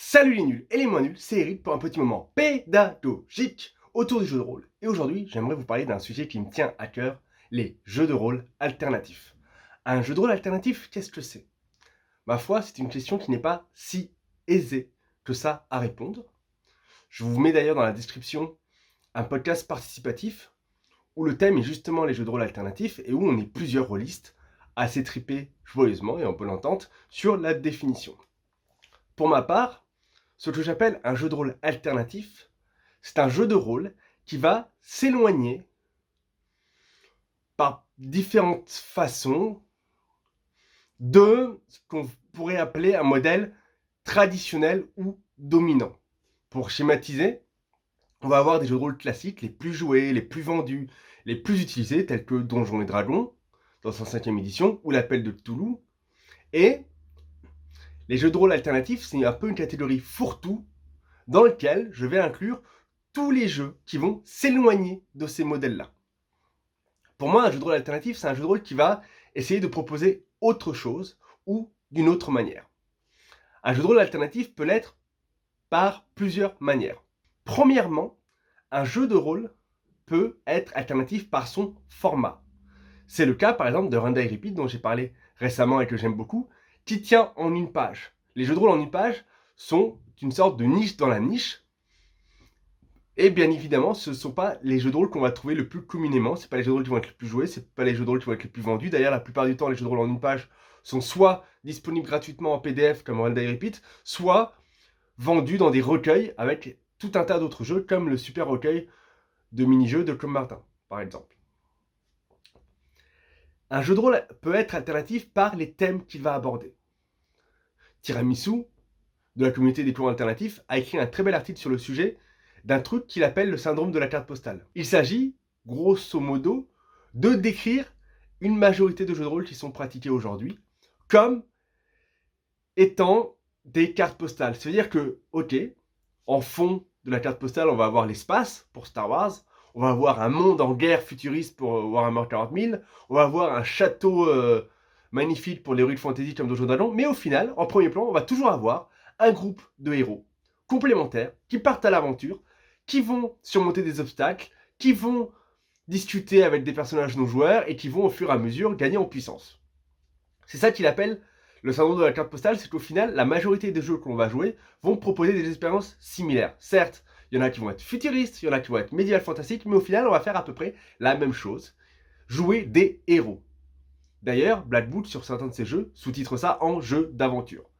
Salut les nuls et les moins nuls, c'est Eric pour un petit moment pédagogique autour du jeu de rôle. Et aujourd'hui, j'aimerais vous parler d'un sujet qui me tient à cœur, les jeux de rôle alternatifs. Un jeu de rôle alternatif, qu'est-ce que c'est? Ma foi, c'est une question qui n'est pas si aisée que ça à répondre. Je vous mets d'ailleurs dans la description un podcast participatif où le thème est justement les jeux de rôle alternatifs et où on est plusieurs rôlistes à s'étriper joyeusement et en bonne entente sur la définition. Pour ma part, ce que j'appelle un jeu de rôle alternatif, c'est un jeu de rôle qui va s'éloigner par différentes façons de ce qu'on pourrait appeler un modèle traditionnel ou dominant. Pour schématiser, on va avoir des jeux de rôle classiques, les plus joués, les plus vendus, les plus utilisés, tels que Donjons et Dragons, dans sa cinquième édition, ou l'Appel de Toulouse. Et les jeux de rôle alternatifs, c'est un peu une catégorie fourre-tout dans lequel je vais inclure tous les jeux qui vont s'éloigner de ces modèles-là. Pour moi, un jeu de rôle alternatif, c'est un jeu de rôle qui va essayer de proposer autre chose ou d'une autre manière. Un jeu de rôle alternatif peut l'être par plusieurs manières. Premièrement, un jeu de rôle peut être alternatif par son format. C'est le cas par exemple de Run Repeat dont j'ai parlé récemment et que j'aime beaucoup, qui tient en une page. Les jeux de rôle en une page sont une sorte de niche dans la niche. Et bien évidemment, ce ne sont pas les jeux de rôle qu'on va trouver le plus communément. Ce pas les jeux de rôle qui vont être les plus joués, ce pas les jeux de rôle qui vont être les plus vendus. D'ailleurs, la plupart du temps, les jeux de rôle en une page sont soit disponibles gratuitement en PDF comme One Repeat, soit vendus dans des recueils avec tout un tas d'autres jeux comme le super recueil de mini-jeux de Comme Martin, par exemple. Un jeu de rôle peut être alternatif par les thèmes qu'il va aborder. Tiramisu, de la communauté des plans alternatifs, a écrit un très bel article sur le sujet d'un truc qu'il appelle le syndrome de la carte postale. Il s'agit, grosso modo, de décrire une majorité de jeux de rôle qui sont pratiqués aujourd'hui comme étant des cartes postales. C'est-à-dire que, ok, en fond de la carte postale, on va avoir l'espace pour Star Wars, on va avoir un monde en guerre futuriste pour Warhammer 40 000, on va avoir un château euh, magnifique pour les rues fantasy comme Donjon Dragon, mais au final, en premier plan, on va toujours avoir un groupe de héros complémentaires qui partent à l'aventure, qui vont surmonter des obstacles, qui vont discuter avec des personnages non joueurs et qui vont au fur et à mesure gagner en puissance. C'est ça qu'il appelle le syndrome de la carte postale, c'est qu'au final, la majorité des jeux qu'on va jouer vont proposer des expériences similaires. Certes, il y en a qui vont être futuristes, il y en a qui vont être médiéval fantastiques, mais au final, on va faire à peu près la même chose. Jouer des héros. D'ailleurs, Black Book, sur certains de ses jeux, sous-titre ça en jeu d'aventure.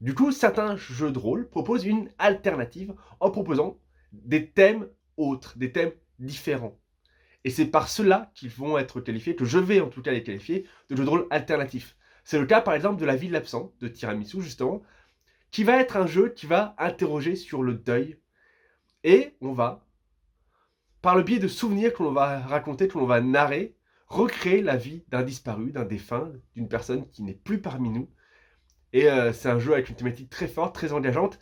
Du coup, certains jeux de rôle proposent une alternative en proposant des thèmes autres, des thèmes différents. Et c'est par cela qu'ils vont être qualifiés, que je vais en tout cas les qualifier, de jeux de rôle alternatifs. C'est le cas par exemple de La vie de l'absent, de Tiramisu justement, qui va être un jeu qui va interroger sur le deuil. Et on va, par le biais de souvenirs que l'on va raconter, que l'on va narrer, recréer la vie d'un disparu, d'un défunt, d'une personne qui n'est plus parmi nous. Et euh, c'est un jeu avec une thématique très forte, très engageante,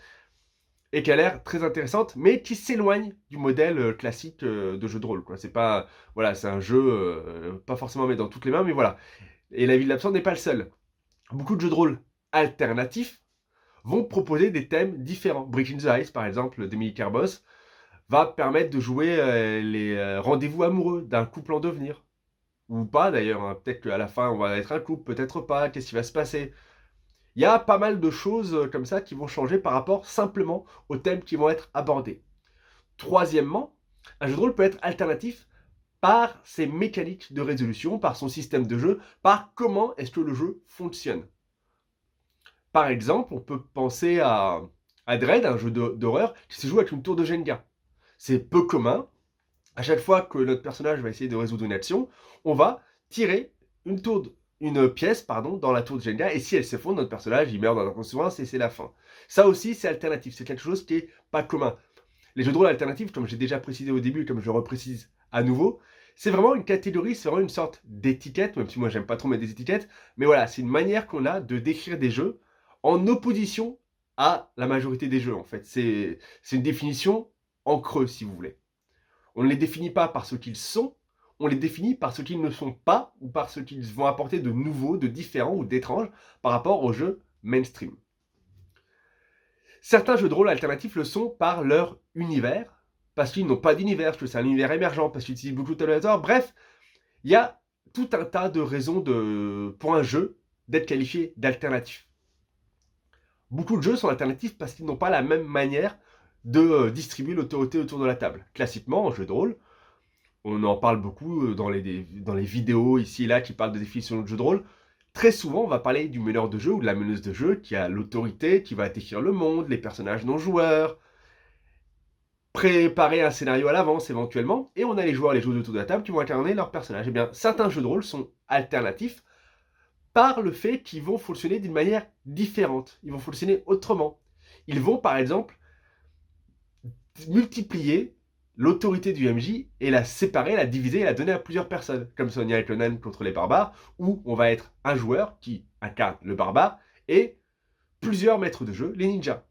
et qui a l'air très intéressante, mais qui s'éloigne du modèle euh, classique euh, de jeu de rôle. C'est pas, voilà, c'est un jeu pas forcément mettre dans toutes les mains, mais voilà. Et la vie de l'absent n'est pas le seul. Beaucoup de jeux de rôle alternatifs vont proposer des thèmes différents. Breaking the Ice, par exemple, d'Emily Carbos, va permettre de jouer les rendez-vous amoureux d'un couple en devenir ou pas d'ailleurs. Hein. Peut-être qu'à la fin, on va être un couple, peut-être pas. Qu'est-ce qui va se passer? Il y a pas mal de choses euh, comme ça qui vont changer par rapport simplement aux thèmes qui vont être abordés. Troisièmement, un jeu de rôle peut être alternatif par ses mécaniques de résolution, par son système de jeu, par comment est-ce que le jeu fonctionne. Par exemple, on peut penser à, à Dread, un jeu d'horreur qui se joue avec une tour de Jenga. C'est peu commun, à chaque fois que notre personnage va essayer de résoudre une action, on va tirer une, pièce dans la tour de Jenga, et si elle s'effondre, notre personnage il meurt dans l'inconscience et c'est la fin. Ça aussi, c'est alternatif, c'est quelque chose qui n'est pas commun. Les jeux de rôle alternatifs, comme j'ai déjà précisé au début, comme je reprécise à nouveau, c'est vraiment une catégorie, c'est vraiment une sorte d'étiquette, même si moi j'aime pas trop mettre des étiquettes, mais voilà, c'est une manière qu'on a de décrire des jeux en opposition à la majorité des jeux en fait. C'est une définition en creux si vous voulez. On ne les définit pas par ce qu'ils sont, on les définit par ce qu'ils ne sont pas ou par ce qu'ils vont apporter de nouveau, de différent ou d'étrange par rapport au jeu mainstream. Certains jeux de rôle alternatifs le sont par leur univers, parce qu'ils n'ont pas d'univers, parce que c'est un univers émergent, parce qu'ils utilisent beaucoup de tableaux Bref, il y a tout un tas de raisons pour un jeu d'être qualifié d'alternatif. Beaucoup de jeux sont alternatifs parce qu'ils n'ont pas la même manière de euh, distribuer l'autorité autour de la table. Classiquement, en jeu de rôle, on en parle beaucoup euh, dans les, dans les vidéos ici et là qui parlent de définition de jeu de rôle. Très souvent, on va parler du meneur de jeu ou de la meneuse de jeu qui a l'autorité, qui va décrire le monde, les personnages non joueurs, préparer un scénario à l'avance éventuellement, et on a les joueurs, les joueurs autour de la table qui vont incarner leurs personnages. Eh bien, certains jeux de rôle sont alternatifs par le fait qu'ils vont fonctionner d'une manière différente. Ils vont fonctionner autrement. Ils vont, par exemple, multiplier l'autorité du MJ et la séparer, la diviser et la donner à plusieurs personnes, comme Sonia et Conan contre les barbares, où on va être un joueur qui incarne le barbare et plusieurs maîtres de jeu, les ninjas,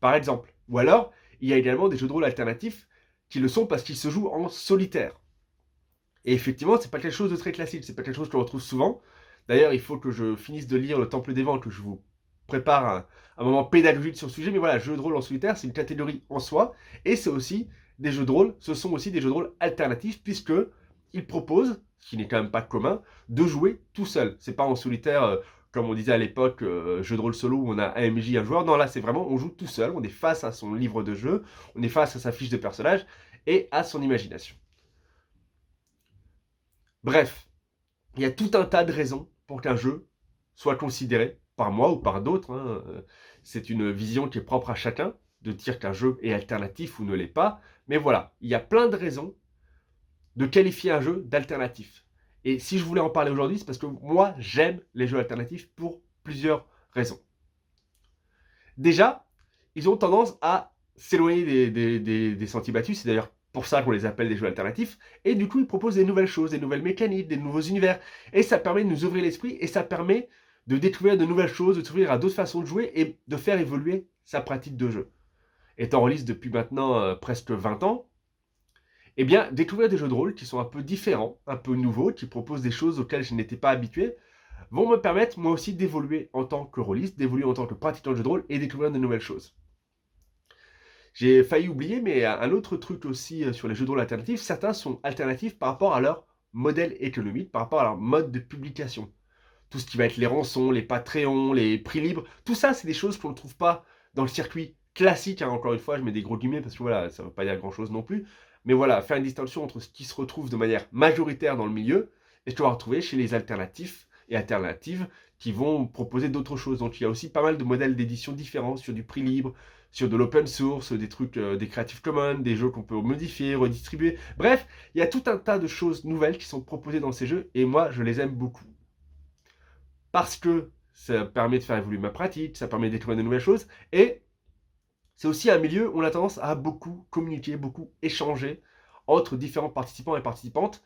par exemple. Ou alors, il y a également des jeux de rôle alternatifs qui le sont parce qu'ils se jouent en solitaire. Et effectivement, c'est pas quelque chose de très classique, c'est pas quelque chose que l'on retrouve souvent. D'ailleurs, il faut que je finisse de lire le Temple des Vents, que je vous prépare un, moment pédagogique sur le sujet. Mais voilà, jeu de rôle en solitaire, c'est une catégorie en soi, et c'est aussi des jeux de rôle, ce sont aussi des jeux de rôle alternatifs, puisque ils proposent, ce qui n'est quand même pas commun, de jouer tout seul. C'est pas en solitaire, euh, comme on disait à l'époque, euh, jeu de rôle solo où on a un MJ, un joueur. Non, là, c'est vraiment, on joue tout seul, on est face à son livre de jeu, on est face à sa fiche de personnage et à son imagination. Bref, il y a tout un tas de raisons pour qu'un jeu soit considéré par moi ou par d'autres. Hein, euh, c'est une vision qui est propre à chacun de dire qu'un jeu est alternatif ou ne l'est pas. Mais voilà, il y a plein de raisons de qualifier un jeu d'alternatif. Et si je voulais en parler aujourd'hui, c'est parce que moi, j'aime les jeux alternatifs pour plusieurs raisons. Déjà, ils ont tendance à s'éloigner des, sentiers battus. C'est d'ailleurs pour ça qu'on les appelle des jeux alternatifs. Et du coup, ils proposent des nouvelles choses, des nouvelles mécaniques, des nouveaux univers. Et ça permet de nous ouvrir l'esprit et ça permet de découvrir de nouvelles choses, de s'ouvrir à d'autres façons de jouer et de faire évoluer sa pratique de jeu étant en depuis maintenant euh, presque 20 ans, eh bien, découvrir des jeux de rôle qui sont un peu différents, un peu nouveaux, qui proposent des choses auxquelles je n'étais pas habitué, vont me permettre moi aussi d'évoluer en tant que rôliste, d'évoluer en tant que pratiquant de jeux de rôle et découvrir de nouvelles choses. J'ai failli oublier, mais un autre truc aussi euh, sur les jeux de rôle alternatifs, certains sont alternatifs par rapport à leur modèle économique, par rapport à leur mode de publication. Tout ce qui va être les rançons, les Patreons, les prix libres, tout ça, c'est des choses qu'on ne trouve pas dans le circuit classique, hein, encore une fois, je mets des gros guillemets parce que voilà, ça ne veut pas dire grand chose non plus. Mais voilà, faire une distinction entre ce qui se retrouve de manière majoritaire dans le milieu et ce qu'on va retrouver chez les alternatifs et alternatives qui vont proposer d'autres choses. Donc il y a aussi pas mal de modèles d'édition différents sur du prix libre, sur de l'open source, des trucs, euh, des Creative Commons, des jeux qu'on peut modifier, redistribuer. Bref, il y a tout un tas de choses nouvelles qui sont proposées dans ces jeux et moi je les aime beaucoup. Parce que ça permet de faire évoluer ma pratique, ça permet de découvrir de nouvelles choses et c'est aussi un milieu où on a tendance à beaucoup communiquer, beaucoup échanger entre différents participants et participantes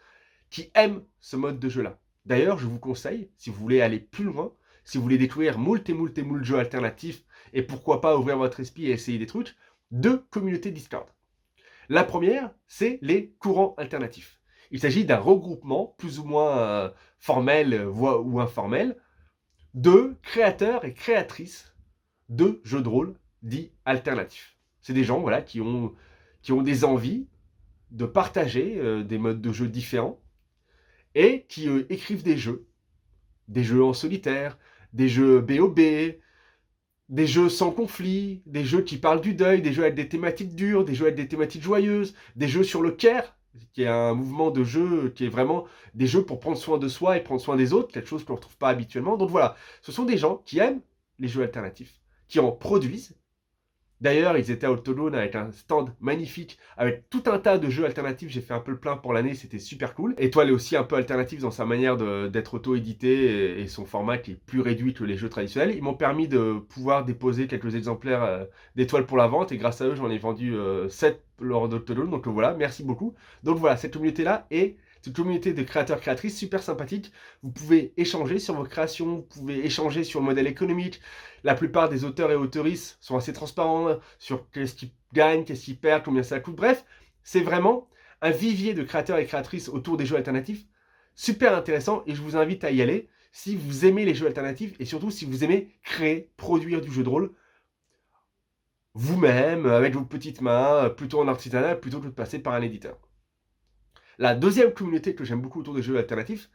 qui aiment ce mode de jeu-là. D'ailleurs, je vous conseille, si vous voulez aller plus loin, si vous voulez découvrir moult et moult et moult jeux alternatifs, et pourquoi pas ouvrir votre esprit et essayer des trucs, deux communautés Discord. La première, c'est les courants alternatifs. Il s'agit d'un regroupement plus ou moins euh, formel ou informel de créateurs et créatrices de jeux de rôle dit alternatif. C'est des gens voilà, qui, ont, qui ont des envies de partager euh, des modes de jeu différents et qui euh, écrivent des jeux. Des jeux en solitaire, des jeux BOB, des jeux sans conflit, des jeux qui parlent du deuil, des jeux avec des thématiques dures, des jeux avec des thématiques joyeuses, des jeux sur le care, qui est un mouvement de jeu qui est vraiment des jeux pour prendre soin de soi et prendre soin des autres, quelque chose qu'on ne retrouve pas habituellement. Donc voilà, ce sont des gens qui aiment les jeux alternatifs, qui en produisent D'ailleurs, ils étaient à Autolone avec un stand magnifique, avec tout un tas de jeux alternatifs. J'ai fait un peu le plein pour l'année, c'était super cool. Étoile est aussi un peu alternative dans sa manière d'être auto-édité et, son format qui est plus réduit que les jeux traditionnels. Ils m'ont permis de pouvoir déposer quelques exemplaires euh, d'étoiles pour la vente et grâce à eux, j'en ai vendu 7 euh, lors d'Autolone. Donc voilà, merci beaucoup. Donc voilà, cette communauté-là est une communauté de créateurs-créatrices super sympathique. Vous pouvez échanger sur vos créations, vous pouvez échanger sur le modèle économique. La plupart des auteurs et autrices sont assez transparents sur qu'est-ce qu'ils gagnent, qu'est-ce qu'ils perdent, combien ça coûte. Bref, c'est vraiment un vivier de créateurs et créatrices autour des jeux alternatifs. Super intéressant et je vous invite à y aller si vous aimez les jeux alternatifs et surtout si vous aimez créer, produire du jeu de rôle vous-même, avec vos petites mains, plutôt en artisanal, plutôt que de passer par un éditeur. La deuxième communauté que j'aime beaucoup autour des jeux alternatifs,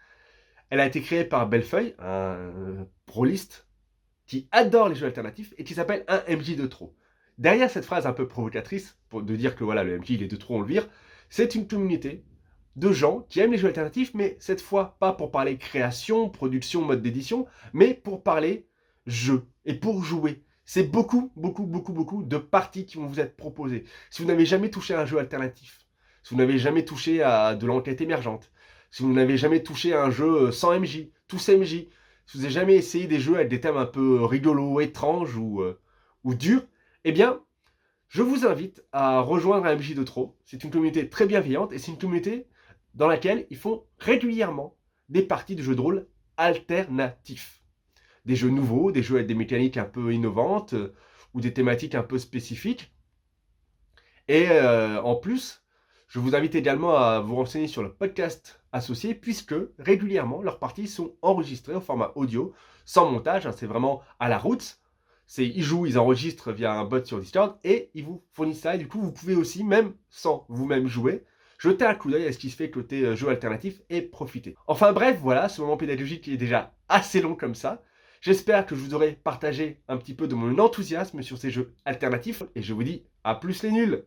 elle a été créée par Bellefeuille, un proliste qui adore les jeux alternatifs et qui s'appelle un MJ de trop. Derrière cette phrase un peu provocatrice, pour de dire que voilà, le MJ il est de trop, on le vire, c'est une communauté de gens qui aiment les jeux alternatifs, mais cette fois pas pour parler création, production, mode d'édition, mais pour parler jeu et pour jouer. C'est beaucoup, beaucoup, beaucoup, beaucoup de parties qui vont vous être proposées. Si vous n'avez jamais touché à un jeu alternatif, si vous n'avez jamais touché à de l'enquête émergente, si vous n'avez jamais touché à un jeu sans MJ, tous MJ, si vous n'avez jamais essayé des jeux avec des thèmes un peu rigolos, étranges ou, euh, ou durs, eh bien, je vous invite à rejoindre MJ de trop. C'est une communauté très bienveillante et c'est une communauté dans laquelle ils font régulièrement des parties de jeux de rôle alternatifs. Des jeux nouveaux, des jeux avec des mécaniques un peu innovantes euh, ou des thématiques un peu spécifiques. Et euh, en plus, je vous invite également à vous renseigner sur le podcast associé puisque régulièrement leurs parties sont enregistrées au format audio, sans montage, hein, c'est vraiment à la route. C'est ils jouent, ils enregistrent via un bot sur Discord et ils vous fournissent ça. Et du coup, vous pouvez aussi, même sans vous-même jouer, jeter un coup d'œil à ce qui se fait côté euh, jeu alternatif et profiter. Enfin bref, voilà, ce moment pédagogique est déjà assez long comme ça. J'espère que je vous aurai partagé un petit peu de mon enthousiasme sur ces jeux alternatifs et je vous dis à plus les nuls